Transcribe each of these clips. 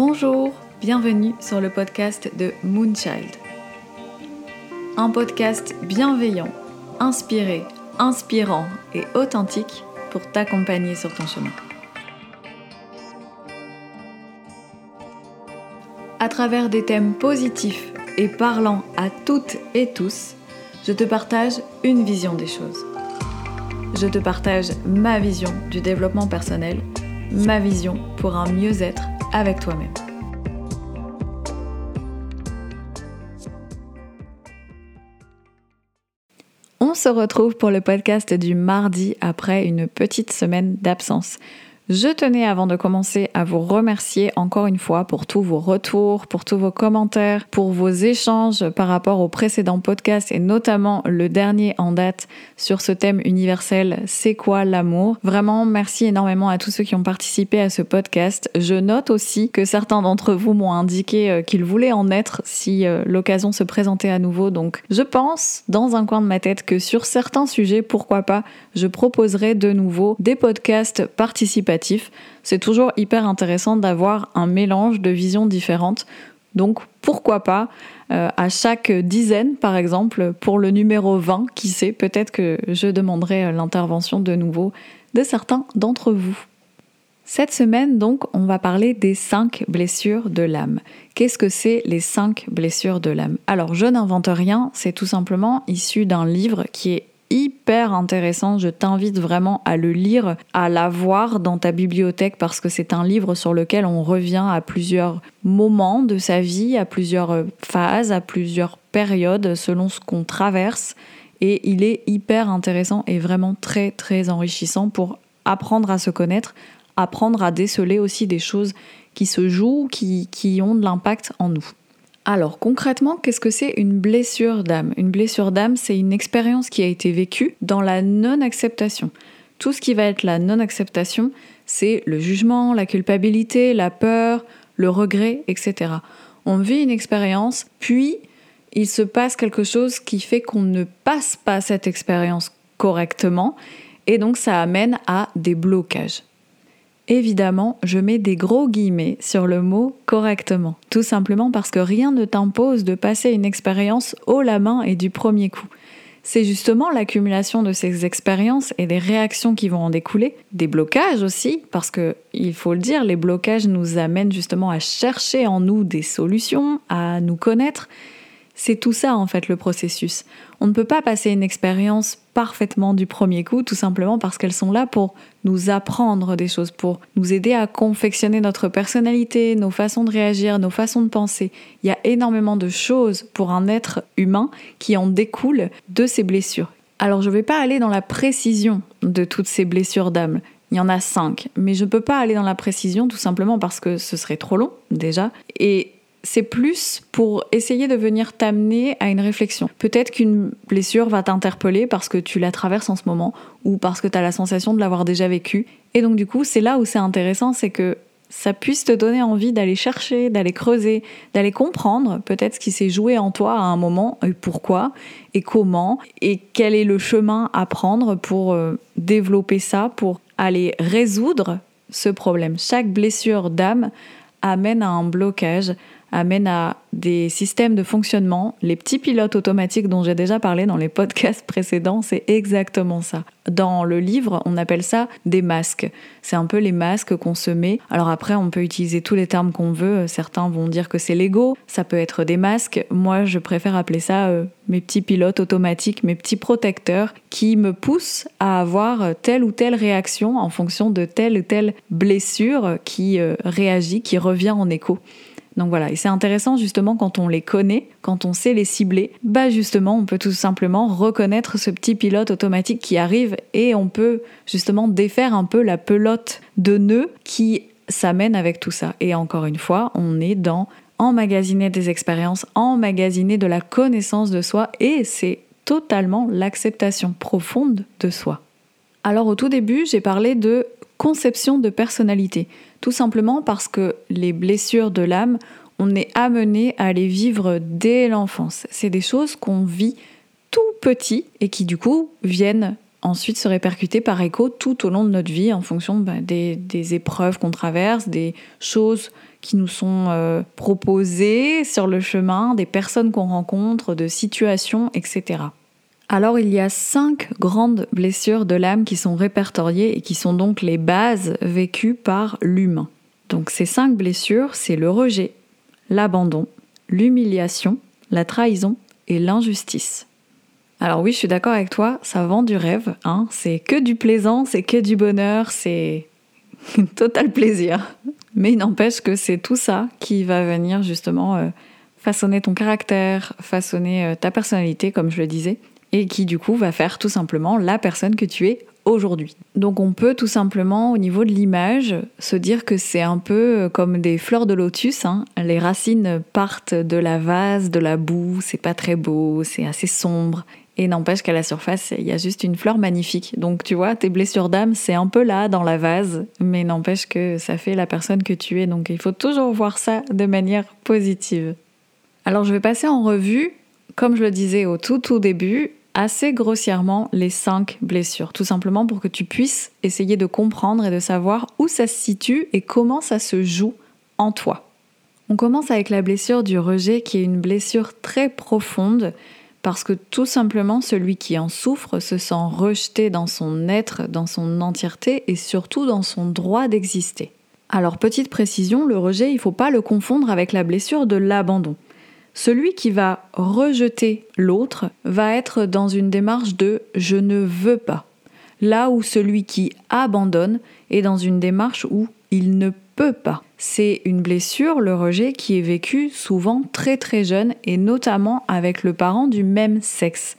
Bonjour, bienvenue sur le podcast de Moonchild. Un podcast bienveillant, inspiré, inspirant et authentique pour t'accompagner sur ton chemin. À travers des thèmes positifs et parlant à toutes et tous, je te partage une vision des choses. Je te partage ma vision du développement personnel, ma vision pour un mieux-être avec toi-même. On se retrouve pour le podcast du mardi après une petite semaine d'absence. Je tenais avant de commencer à vous remercier encore une fois pour tous vos retours, pour tous vos commentaires, pour vos échanges par rapport au précédent podcast et notamment le dernier en date sur ce thème universel, c'est quoi l'amour? Vraiment, merci énormément à tous ceux qui ont participé à ce podcast. Je note aussi que certains d'entre vous m'ont indiqué euh, qu'ils voulaient en être si euh, l'occasion se présentait à nouveau. Donc je pense dans un coin de ma tête que sur certains sujets, pourquoi pas, je proposerai de nouveau des podcasts participatifs c'est toujours hyper intéressant d'avoir un mélange de visions différentes. Donc pourquoi pas euh, à chaque dizaine, par exemple, pour le numéro 20, qui sait, peut-être que je demanderai euh, l'intervention de nouveau de certains d'entre vous. Cette semaine, donc, on va parler des 5 blessures de l'âme. Qu'est-ce que c'est les 5 blessures de l'âme? Alors, je n'invente rien, c'est tout simplement issu d'un livre qui est hyper intéressant. Je t'invite vraiment à le lire, à l'avoir dans ta bibliothèque parce que c'est un livre sur lequel on revient à plusieurs moments de sa vie, à plusieurs phases, à plusieurs périodes selon ce qu'on traverse. Et il est hyper intéressant et vraiment très très enrichissant pour apprendre à se connaître, apprendre à déceler aussi des choses qui se jouent, qui, qui ont de l'impact en nous. Alors concrètement, qu'est-ce que c'est une blessure d'âme? Une blessure d'âme, c'est une expérience qui a été vécue dans la non-acceptation. Tout ce qui va être la non-acceptation, c'est le jugement, la culpabilité, la peur, le regret, etc. On vit une expérience, puis il se passe quelque chose qui fait qu'on ne passe pas cette expérience correctement, et donc ça amène à des blocages. Évidemment, je mets des gros guillemets sur le mot correctement, tout simplement parce que rien ne t'impose de passer une expérience haut la main et du premier coup. C'est justement l'accumulation de ces expériences et des réactions qui vont en découler, des blocages aussi, parce que, il faut le dire, les blocages nous amènent justement à chercher en nous des solutions, à nous connaître, c'est tout ça en fait le processus. On ne peut pas passer une expérience parfaitement du premier coup, tout simplement parce qu'elles sont là pour nous apprendre des choses, pour nous aider à confectionner notre personnalité, nos façons de réagir, nos façons de penser. Il y a énormément de choses pour un être humain qui en découlent de ces blessures. Alors je ne vais pas aller dans la précision de toutes ces blessures d'âme. Il y en a cinq, mais je ne peux pas aller dans la précision tout simplement parce que ce serait trop long déjà. Et c'est plus pour essayer de venir t'amener à une réflexion. Peut-être qu'une blessure va t'interpeller parce que tu la traverses en ce moment ou parce que tu as la sensation de l'avoir déjà vécue. Et donc du coup, c'est là où c'est intéressant, c'est que ça puisse te donner envie d'aller chercher, d'aller creuser, d'aller comprendre peut-être ce qui s'est joué en toi à un moment, et pourquoi, et comment, et quel est le chemin à prendre pour euh, développer ça, pour aller résoudre ce problème. Chaque blessure d'âme amène à un blocage, amène à des systèmes de fonctionnement. Les petits pilotes automatiques dont j'ai déjà parlé dans les podcasts précédents, c'est exactement ça. Dans le livre, on appelle ça des masques. C'est un peu les masques qu'on se met. Alors après, on peut utiliser tous les termes qu'on veut. Certains vont dire que c'est l'ego, ça peut être des masques. Moi, je préfère appeler ça euh, mes petits pilotes automatiques, mes petits protecteurs qui me poussent à avoir telle ou telle réaction en fonction de telle ou telle blessure qui euh, réagit, qui revient en écho. Donc voilà, et c'est intéressant justement quand on les connaît, quand on sait les cibler, bah justement on peut tout simplement reconnaître ce petit pilote automatique qui arrive et on peut justement défaire un peu la pelote de nœuds qui s'amène avec tout ça. Et encore une fois, on est dans emmagasiner des expériences, emmagasiner de la connaissance de soi et c'est totalement l'acceptation profonde de soi. Alors au tout début, j'ai parlé de conception de personnalité. Tout simplement parce que les blessures de l'âme, on est amené à les vivre dès l'enfance. C'est des choses qu'on vit tout petit et qui du coup viennent ensuite se répercuter par écho tout au long de notre vie en fonction bah, des, épreuves qu'on traverse, des choses qui nous sont euh, proposées sur le chemin, des personnes qu'on rencontre, de situations, etc. Alors il y a cinq grandes blessures de l'âme qui sont répertoriées et qui sont donc les bases vécues par l'humain. Donc ces cinq blessures, c'est le rejet, l'abandon, l'humiliation, la trahison et l'injustice. Alors oui, je suis d'accord avec toi, ça vend du rêve, hein. c'est que du plaisant, c'est que du bonheur, c'est total plaisir. Mais il n'empêche que c'est tout ça qui va venir justement euh, façonner ton caractère, façonner euh, ta personnalité, comme je le disais, et qui du coup va faire tout simplement la personne que tu es aujourd'hui. Donc on peut tout simplement au niveau de l'image se dire que c'est un peu euh, comme des fleurs de lotus. Hein. Les racines partent de la vase, de la boue, c'est pas très beau, c'est assez sombre. Et n'empêche qu'à la surface, il y a juste une fleur magnifique. Donc tu vois, tes blessures d'âme, c'est un peu là dans la vase, mais n'empêche que ça fait la personne que tu es. Donc il faut toujours voir ça de manière positive. Alors je vais passer en revue, comme je le disais au tout tout début, assez grossièrement les cinq blessures, tout simplement pour que tu puisses essayer de comprendre et de savoir où ça se situe et comment ça se joue en toi. On commence avec la blessure du rejet qui est une blessure très profonde parce que tout simplement celui qui en souffre se sent rejeté dans son être, dans son entièreté et surtout dans son droit d'exister. Alors petite précision, le rejet, il ne faut pas le confondre avec la blessure de l'abandon. Celui qui va rejeter l'autre va être dans une démarche de je ne veux pas. Là où celui qui abandonne est dans une démarche où il ne peut pas. C'est une blessure, le rejet, qui est vécu souvent très très jeune et notamment avec le parent du même sexe.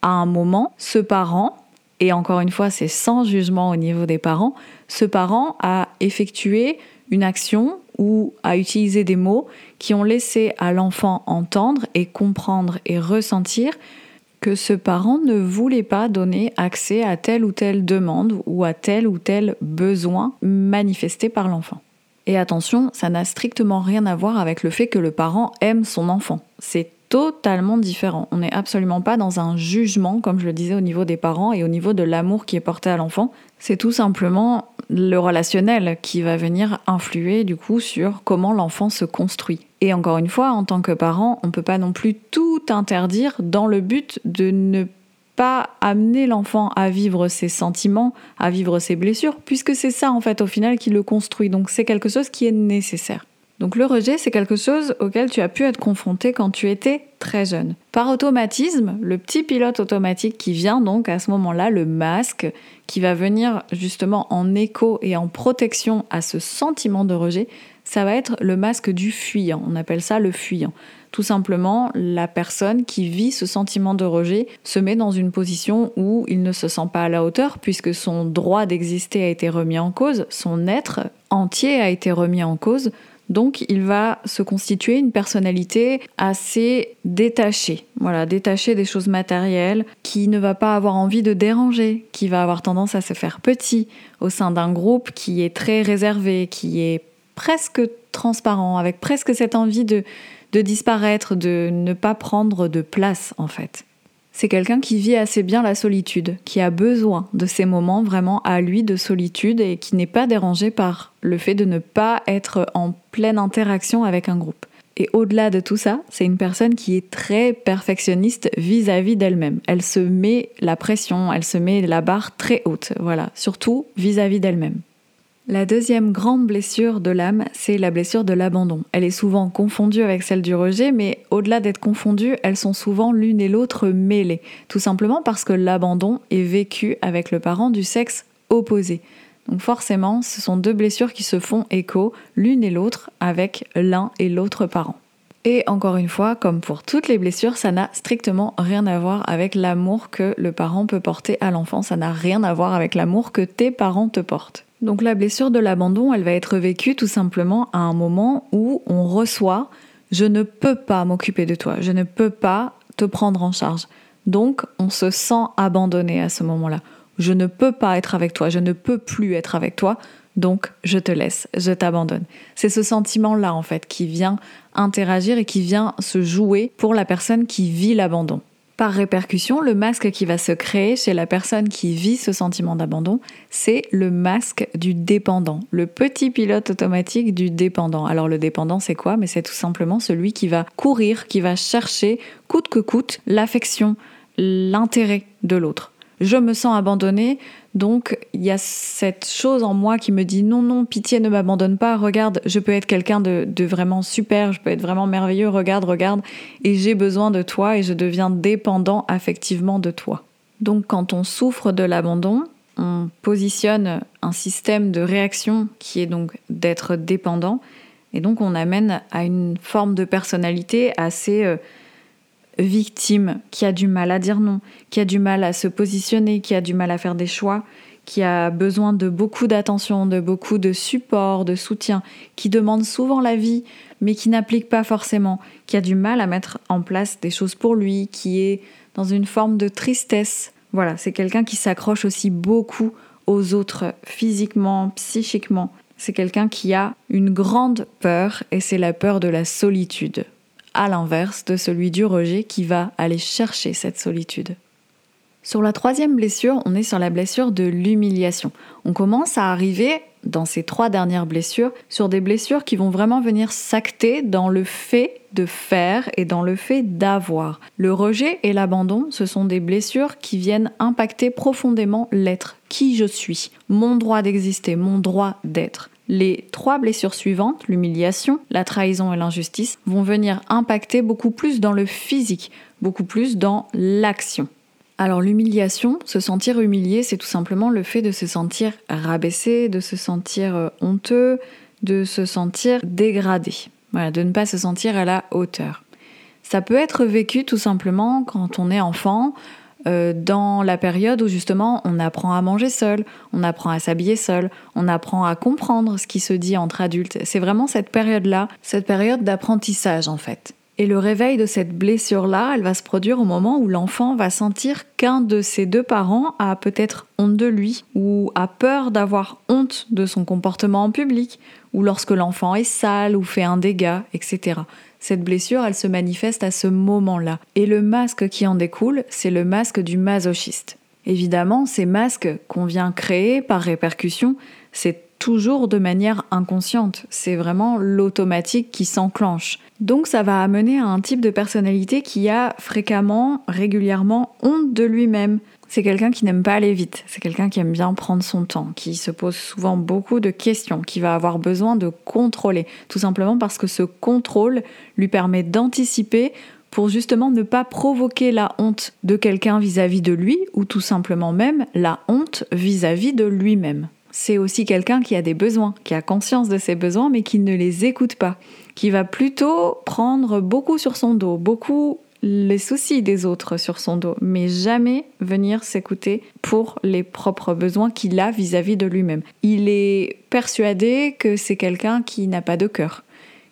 À un moment, ce parent, et encore une fois c'est sans jugement au niveau des parents, ce parent a effectué une action ou à utiliser des mots qui ont laissé à l'enfant entendre et comprendre et ressentir que ce parent ne voulait pas donner accès à telle ou telle demande ou à tel ou tel besoin manifesté par l'enfant. Et attention, ça n'a strictement rien à voir avec le fait que le parent aime son enfant. C'est totalement différent. On n'est absolument pas dans un jugement, comme je le disais, au niveau des parents et au niveau de l'amour qui est porté à l'enfant. C'est tout simplement le relationnel qui va venir influer du coup sur comment l'enfant se construit. Et encore une fois, en tant que parent, on ne peut pas non plus tout interdire dans le but de ne pas amener l'enfant à vivre ses sentiments, à vivre ses blessures, puisque c'est ça en fait au final qui le construit. Donc c'est quelque chose qui est nécessaire. Donc le rejet, c'est quelque chose auquel tu as pu être confronté quand tu étais très jeune. Par automatisme, le petit pilote automatique qui vient donc à ce moment-là, le masque, qui va venir justement en écho et en protection à ce sentiment de rejet, ça va être le masque du fuyant. On appelle ça le fuyant. Tout simplement, la personne qui vit ce sentiment de rejet se met dans une position où il ne se sent pas à la hauteur puisque son droit d'exister a été remis en cause, son être entier a été remis en cause, donc il va se constituer une personnalité assez détachée, voilà, détachée des choses matérielles, qui ne va pas avoir envie de déranger, qui va avoir tendance à se faire petit au sein d'un groupe qui est très réservé, qui est presque transparent, avec presque cette envie de, de disparaître, de ne pas prendre de place en fait c'est quelqu'un qui vit assez bien la solitude, qui a besoin de ces moments vraiment à lui de solitude et qui n'est pas dérangé par le fait de ne pas être en pleine interaction avec un groupe. Et au-delà de tout ça, c'est une personne qui est très perfectionniste vis-à-vis d'elle-même. Elle se met la pression, elle se met la barre très haute, voilà, surtout vis-à-vis d'elle-même. La deuxième grande blessure de l'âme, c'est la blessure de l'abandon. Elle est souvent confondue avec celle du rejet, mais au-delà d'être confondue, elles sont souvent l'une et l'autre mêlées, tout simplement parce que l'abandon est vécu avec le parent du sexe opposé. Donc forcément, ce sont deux blessures qui se font écho l'une et l'autre avec l'un et l'autre parent. Et encore une fois, comme pour toutes les blessures, ça n'a strictement rien à voir avec l'amour que le parent peut porter à l'enfant, ça n'a rien à voir avec l'amour que tes parents te portent. Donc la blessure de l'abandon, elle va être vécue tout simplement à un moment où on reçoit je ne peux pas m'occuper de toi, je ne peux pas te prendre en charge. Donc on se sent abandonné à ce moment-là. Je ne peux pas être avec toi, je ne peux plus être avec toi, donc je te laisse, je t'abandonne. C'est ce sentiment-là en fait qui vient interagir et qui vient se jouer pour la personne qui vit l'abandon. Par répercussion, le masque qui va se créer chez la personne qui vit ce sentiment d'abandon, c'est le masque du dépendant, le petit pilote automatique du dépendant. Alors le dépendant, c'est quoi? Mais c'est tout simplement celui qui va courir, qui va chercher coûte que coûte l'affection, l'intérêt de l'autre. Je me sens abandonné, donc il y a cette chose en moi qui me dit non, non, pitié, ne m'abandonne pas, regarde, je peux être quelqu'un de, vraiment super, je peux être vraiment merveilleux, regarde, regarde, et j'ai besoin de toi et je deviens dépendant affectivement de toi. Donc quand on souffre de l'abandon, on positionne un système de réaction qui est donc d'être dépendant, et donc on amène à une forme de personnalité assez... Euh, victime, qui a du mal à dire non, qui a du mal à se positionner, qui a du mal à faire des choix, qui a besoin de beaucoup d'attention, de beaucoup de support, de soutien, qui demande souvent la vie, mais qui n'applique pas forcément, qui a du mal à mettre en place des choses pour lui, qui est dans une forme de tristesse. Voilà, c'est quelqu'un qui s'accroche aussi beaucoup aux autres, physiquement, psychiquement. C'est quelqu'un qui a une grande peur, et c'est la peur de la solitude à l'inverse de celui du rejet qui va aller chercher cette solitude. Sur la troisième blessure, on est sur la blessure de l'humiliation. On commence à arriver dans ces trois dernières blessures sur des blessures qui vont vraiment venir s'acter dans le fait de faire et dans le fait d'avoir. Le rejet et l'abandon, ce sont des blessures qui viennent impacter profondément l'être, qui je suis, mon droit d'exister, mon droit d'être. Les trois blessures suivantes, l'humiliation, la trahison et l'injustice, vont venir impacter beaucoup plus dans le physique, beaucoup plus dans l'action. Alors l'humiliation, se sentir humilié, c'est tout simplement le fait de se sentir rabaissé, de se sentir euh, honteux, de se sentir dégradé. Voilà, de ne pas se sentir à la hauteur. Ça peut être vécu tout simplement quand on est enfant, euh, dans la période où justement on apprend à manger seul, on apprend à s'habiller seul, on apprend à comprendre ce qui se dit entre adultes. C'est vraiment cette période-là, cette période d'apprentissage en fait. Et le réveil de cette blessure-là, elle va se produire au moment où l'enfant va sentir qu'un de ses deux parents a peut-être honte de lui, ou a peur d'avoir honte de son comportement en public, ou lorsque l'enfant est sale ou fait un dégât, etc. Cette blessure, elle se manifeste à ce moment-là. Et le masque qui en découle, c'est le masque du masochiste. Évidemment, ces masques qu'on vient créer par répercussion, c'est toujours de manière inconsciente. C'est vraiment l'automatique qui s'enclenche. Donc ça va amener à un type de personnalité qui a fréquemment, régulièrement honte de lui-même, c'est quelqu'un qui n'aime pas aller vite, c'est quelqu'un qui aime bien prendre son temps, qui se pose souvent beaucoup de questions, qui va avoir besoin de contrôler, tout simplement parce que ce contrôle lui permet d'anticiper pour justement ne pas provoquer la honte de quelqu'un vis-à-vis de lui, ou tout simplement même la honte vis-à-vis de lui-même. C'est aussi quelqu'un qui a des besoins, qui a conscience de ses besoins, mais qui ne les écoute pas, qui va plutôt prendre beaucoup sur son dos, beaucoup les soucis des autres sur son dos, mais jamais venir s'écouter pour les propres besoins qu'il a vis-à-vis de lui-même. Il est persuadé que c'est quelqu'un qui n'a pas de cœur,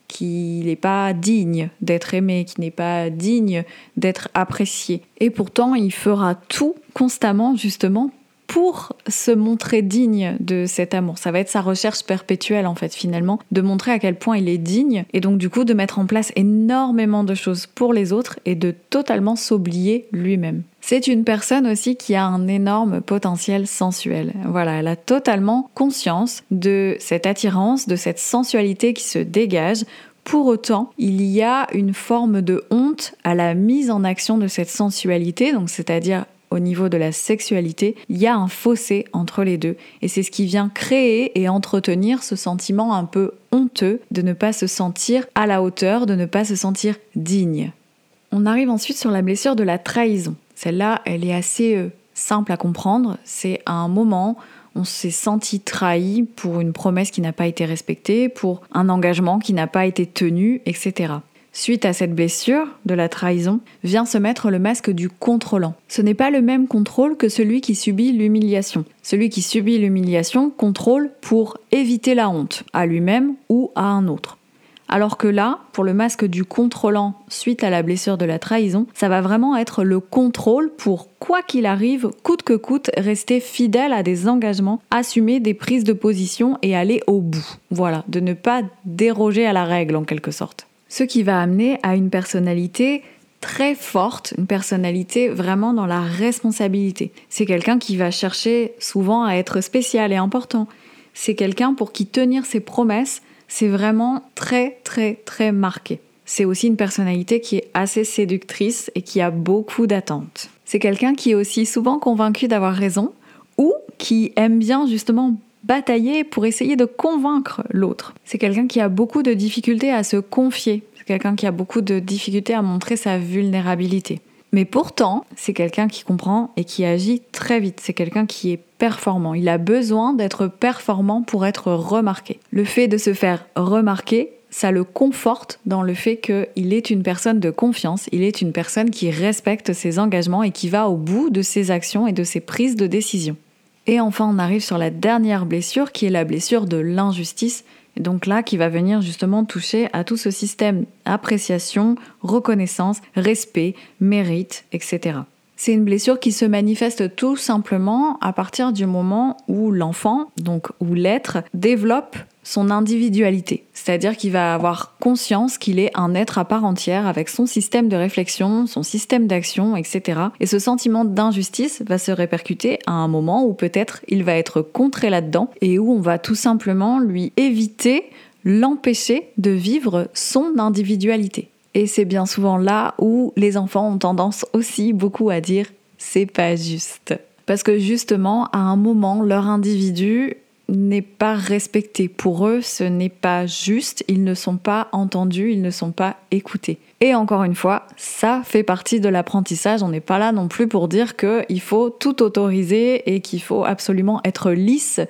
qui n'est pas digne d'être aimé, qui n'est pas digne d'être apprécié. Et pourtant, il fera tout constamment justement pour se montrer digne de cet amour. Ça va être sa recherche perpétuelle en fait finalement, de montrer à quel point il est digne et donc du coup de mettre en place énormément de choses pour les autres et de totalement s'oublier lui-même. C'est une personne aussi qui a un énorme potentiel sensuel. Voilà, elle a totalement conscience de cette attirance, de cette sensualité qui se dégage pour autant, il y a une forme de honte à la mise en action de cette sensualité, donc c'est-à-dire au niveau de la sexualité, il y a un fossé entre les deux. Et c'est ce qui vient créer et entretenir ce sentiment un peu honteux de ne pas se sentir à la hauteur, de ne pas se sentir digne. On arrive ensuite sur la blessure de la trahison. Celle-là, elle est assez euh, simple à comprendre. C'est à un moment on s'est senti trahi pour une promesse qui n'a pas été respectée, pour un engagement qui n'a pas été tenu, etc. Suite à cette blessure de la trahison, vient se mettre le masque du contrôlant. Ce n'est pas le même contrôle que celui qui subit l'humiliation. Celui qui subit l'humiliation contrôle pour éviter la honte, à lui-même ou à un autre. Alors que là, pour le masque du contrôlant suite à la blessure de la trahison, ça va vraiment être le contrôle pour, quoi qu'il arrive, coûte que coûte, rester fidèle à des engagements, assumer des prises de position et aller au bout. Voilà, de ne pas déroger à la règle en quelque sorte ce qui va amener à une personnalité très forte, une personnalité vraiment dans la responsabilité. C'est quelqu'un qui va chercher souvent à être spécial et important. C'est quelqu'un pour qui tenir ses promesses, c'est vraiment très très très marqué. C'est aussi une personnalité qui est assez séductrice et qui a beaucoup d'attentes. C'est quelqu'un qui est aussi souvent convaincu d'avoir raison ou qui aime bien justement batailler pour essayer de convaincre l'autre. C'est quelqu'un qui a beaucoup de difficultés à se confier. C'est quelqu'un qui a beaucoup de difficultés à montrer sa vulnérabilité. Mais pourtant, c'est quelqu'un qui comprend et qui agit très vite. C'est quelqu'un qui est performant. Il a besoin d'être performant pour être remarqué. Le fait de se faire remarquer, ça le conforte dans le fait qu'il est une personne de confiance, il est une personne qui respecte ses engagements et qui va au bout de ses actions et de ses prises de décision. Et enfin, on arrive sur la dernière blessure qui est la blessure de l'injustice. Et donc là, qui va venir justement toucher à tout ce système appréciation, reconnaissance, respect, mérite, etc. C'est une blessure qui se manifeste tout simplement à partir du moment où l'enfant, donc où l'être, développe son individualité. C'est-à-dire qu'il va avoir conscience qu'il est un être à part entière avec son système de réflexion, son système d'action, etc. Et ce sentiment d'injustice va se répercuter à un moment où peut-être il va être contré là-dedans et où on va tout simplement lui éviter, l'empêcher de vivre son individualité. Et c'est bien souvent là où les enfants ont tendance aussi beaucoup à dire c'est pas juste. Parce que justement, à un moment, leur individu n'est pas respecté. Pour eux, ce n'est pas juste, ils ne sont pas entendus, ils ne sont pas écoutés. Et encore une fois, ça fait partie de l'apprentissage. On n'est pas là non plus pour dire qu'il faut tout autoriser et qu'il faut absolument être lisse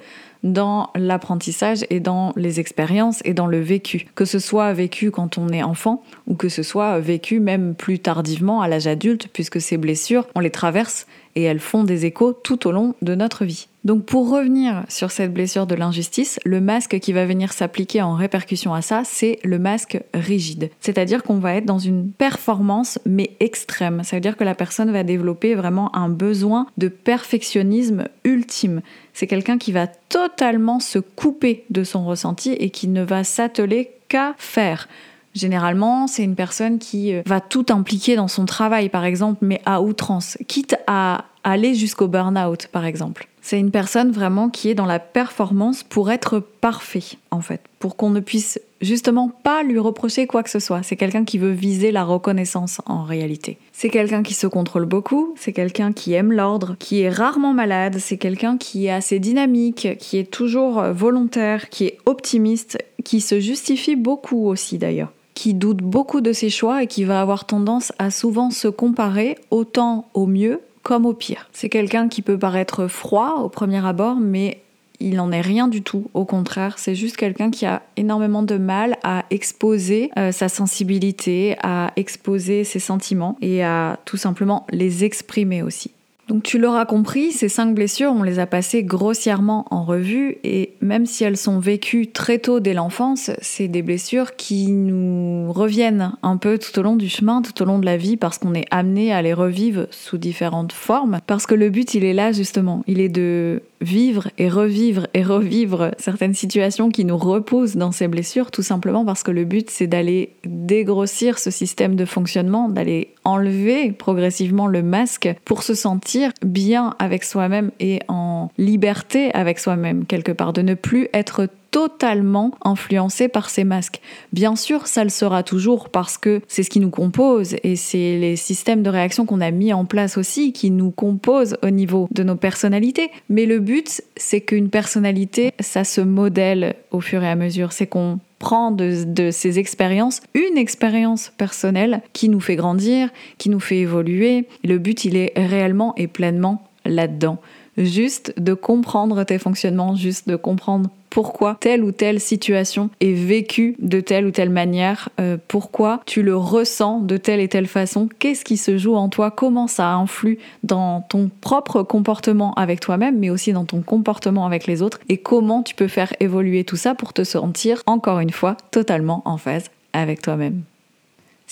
dans l'apprentissage et dans les expériences et dans le vécu. Que ce soit vécu quand on est enfant ou que ce soit vécu même plus tardivement à l'âge adulte, puisque ces blessures, on les traverse et elles font des échos tout au long de notre vie. Donc pour revenir sur cette blessure de l'injustice, le masque qui va venir s'appliquer en répercussion à ça, c'est le masque rigide. C'est-à-dire qu'on va être dans une performance mais extrême. Ça veut dire que la personne va développer vraiment un besoin de perfectionnisme ultime. C'est quelqu'un qui va totalement se couper de son ressenti et qui ne va s'atteler qu'à faire. Généralement, c'est une personne qui euh, va tout impliquer dans son travail, par exemple, mais à outrance, quitte à aller jusqu'au burn-out, par exemple. C'est une personne vraiment qui est dans la performance pour être parfait, en fait, pour qu'on ne puisse justement pas lui reprocher quoi que ce soit. C'est quelqu'un qui veut viser la reconnaissance en réalité. C'est quelqu'un qui se contrôle beaucoup, c'est quelqu'un qui aime l'ordre, qui est rarement malade, c'est quelqu'un qui est assez dynamique, qui est toujours volontaire, qui est optimiste, qui se justifie beaucoup aussi d'ailleurs qui doute beaucoup de ses choix et qui va avoir tendance à souvent se comparer autant au mieux comme au pire. C'est quelqu'un qui peut paraître froid au premier abord, mais il n'en est rien du tout. Au contraire, c'est juste quelqu'un qui a énormément de mal à exposer euh, sa sensibilité, à exposer ses sentiments et à tout simplement les exprimer aussi. Donc tu l'auras compris, ces cinq blessures, on les a passées grossièrement en revue et même si elles sont vécues très tôt dès l'enfance, c'est des blessures qui nous reviennent un peu tout au long du chemin, tout au long de la vie parce qu'on est amené à les revivre sous différentes formes. Parce que le but, il est là justement, il est de vivre et revivre et revivre certaines situations qui nous reposent dans ces blessures, tout simplement parce que le but c'est d'aller dégrossir ce système de fonctionnement, d'aller enlever progressivement le masque pour se sentir bien avec soi-même et en liberté avec soi-même quelque part, de ne plus être totalement influencé par ces masques. Bien sûr, ça le sera toujours parce que c'est ce qui nous compose et c'est les systèmes de réaction qu'on a mis en place aussi qui nous composent au niveau de nos personnalités. Mais le but, c'est qu'une personnalité, ça se modèle au fur et à mesure. C'est qu'on prend de, de, ces expériences une expérience personnelle qui nous fait grandir, qui nous fait évoluer. Le but, il est réellement et pleinement là-dedans juste de comprendre tes fonctionnements, juste de comprendre pourquoi telle ou telle situation est vécue de telle ou telle manière, euh, pourquoi tu le ressens de telle et telle façon, qu'est-ce qui se joue en toi, comment ça influe dans ton propre comportement avec toi-même, mais aussi dans ton comportement avec les autres, et comment tu peux faire évoluer tout ça pour te sentir, encore une fois, totalement en phase avec toi-même.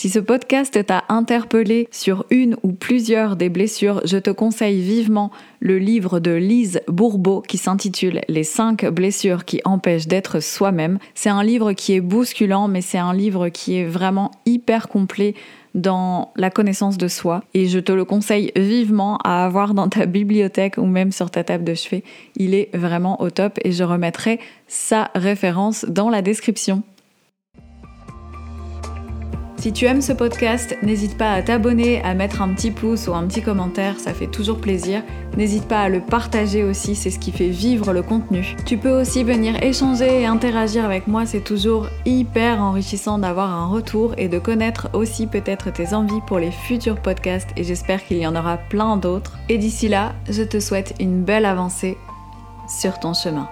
Si ce podcast t'a interpellé sur une ou plusieurs des blessures, je te conseille vivement le livre de Lise Bourbeau qui s'intitule Les 5 blessures qui empêchent d'être soi-même. C'est un livre qui est bousculant, mais c'est un livre qui est vraiment hyper complet dans la connaissance de soi et je te le conseille vivement à avoir dans ta bibliothèque ou même sur ta table de chevet. Il est vraiment au top et je remettrai sa référence dans la description. Si tu aimes ce podcast, n'hésite pas à t'abonner, à mettre un petit pouce ou un petit commentaire, ça fait toujours plaisir. N'hésite pas à le partager aussi, c'est ce qui fait vivre le contenu. Tu peux aussi venir échanger et interagir avec moi, c'est toujours hyper enrichissant d'avoir un retour et de connaître aussi peut-être tes envies pour les futurs podcasts et j'espère qu'il y en aura plein d'autres. Et d'ici là, je te souhaite une belle avancée sur ton chemin.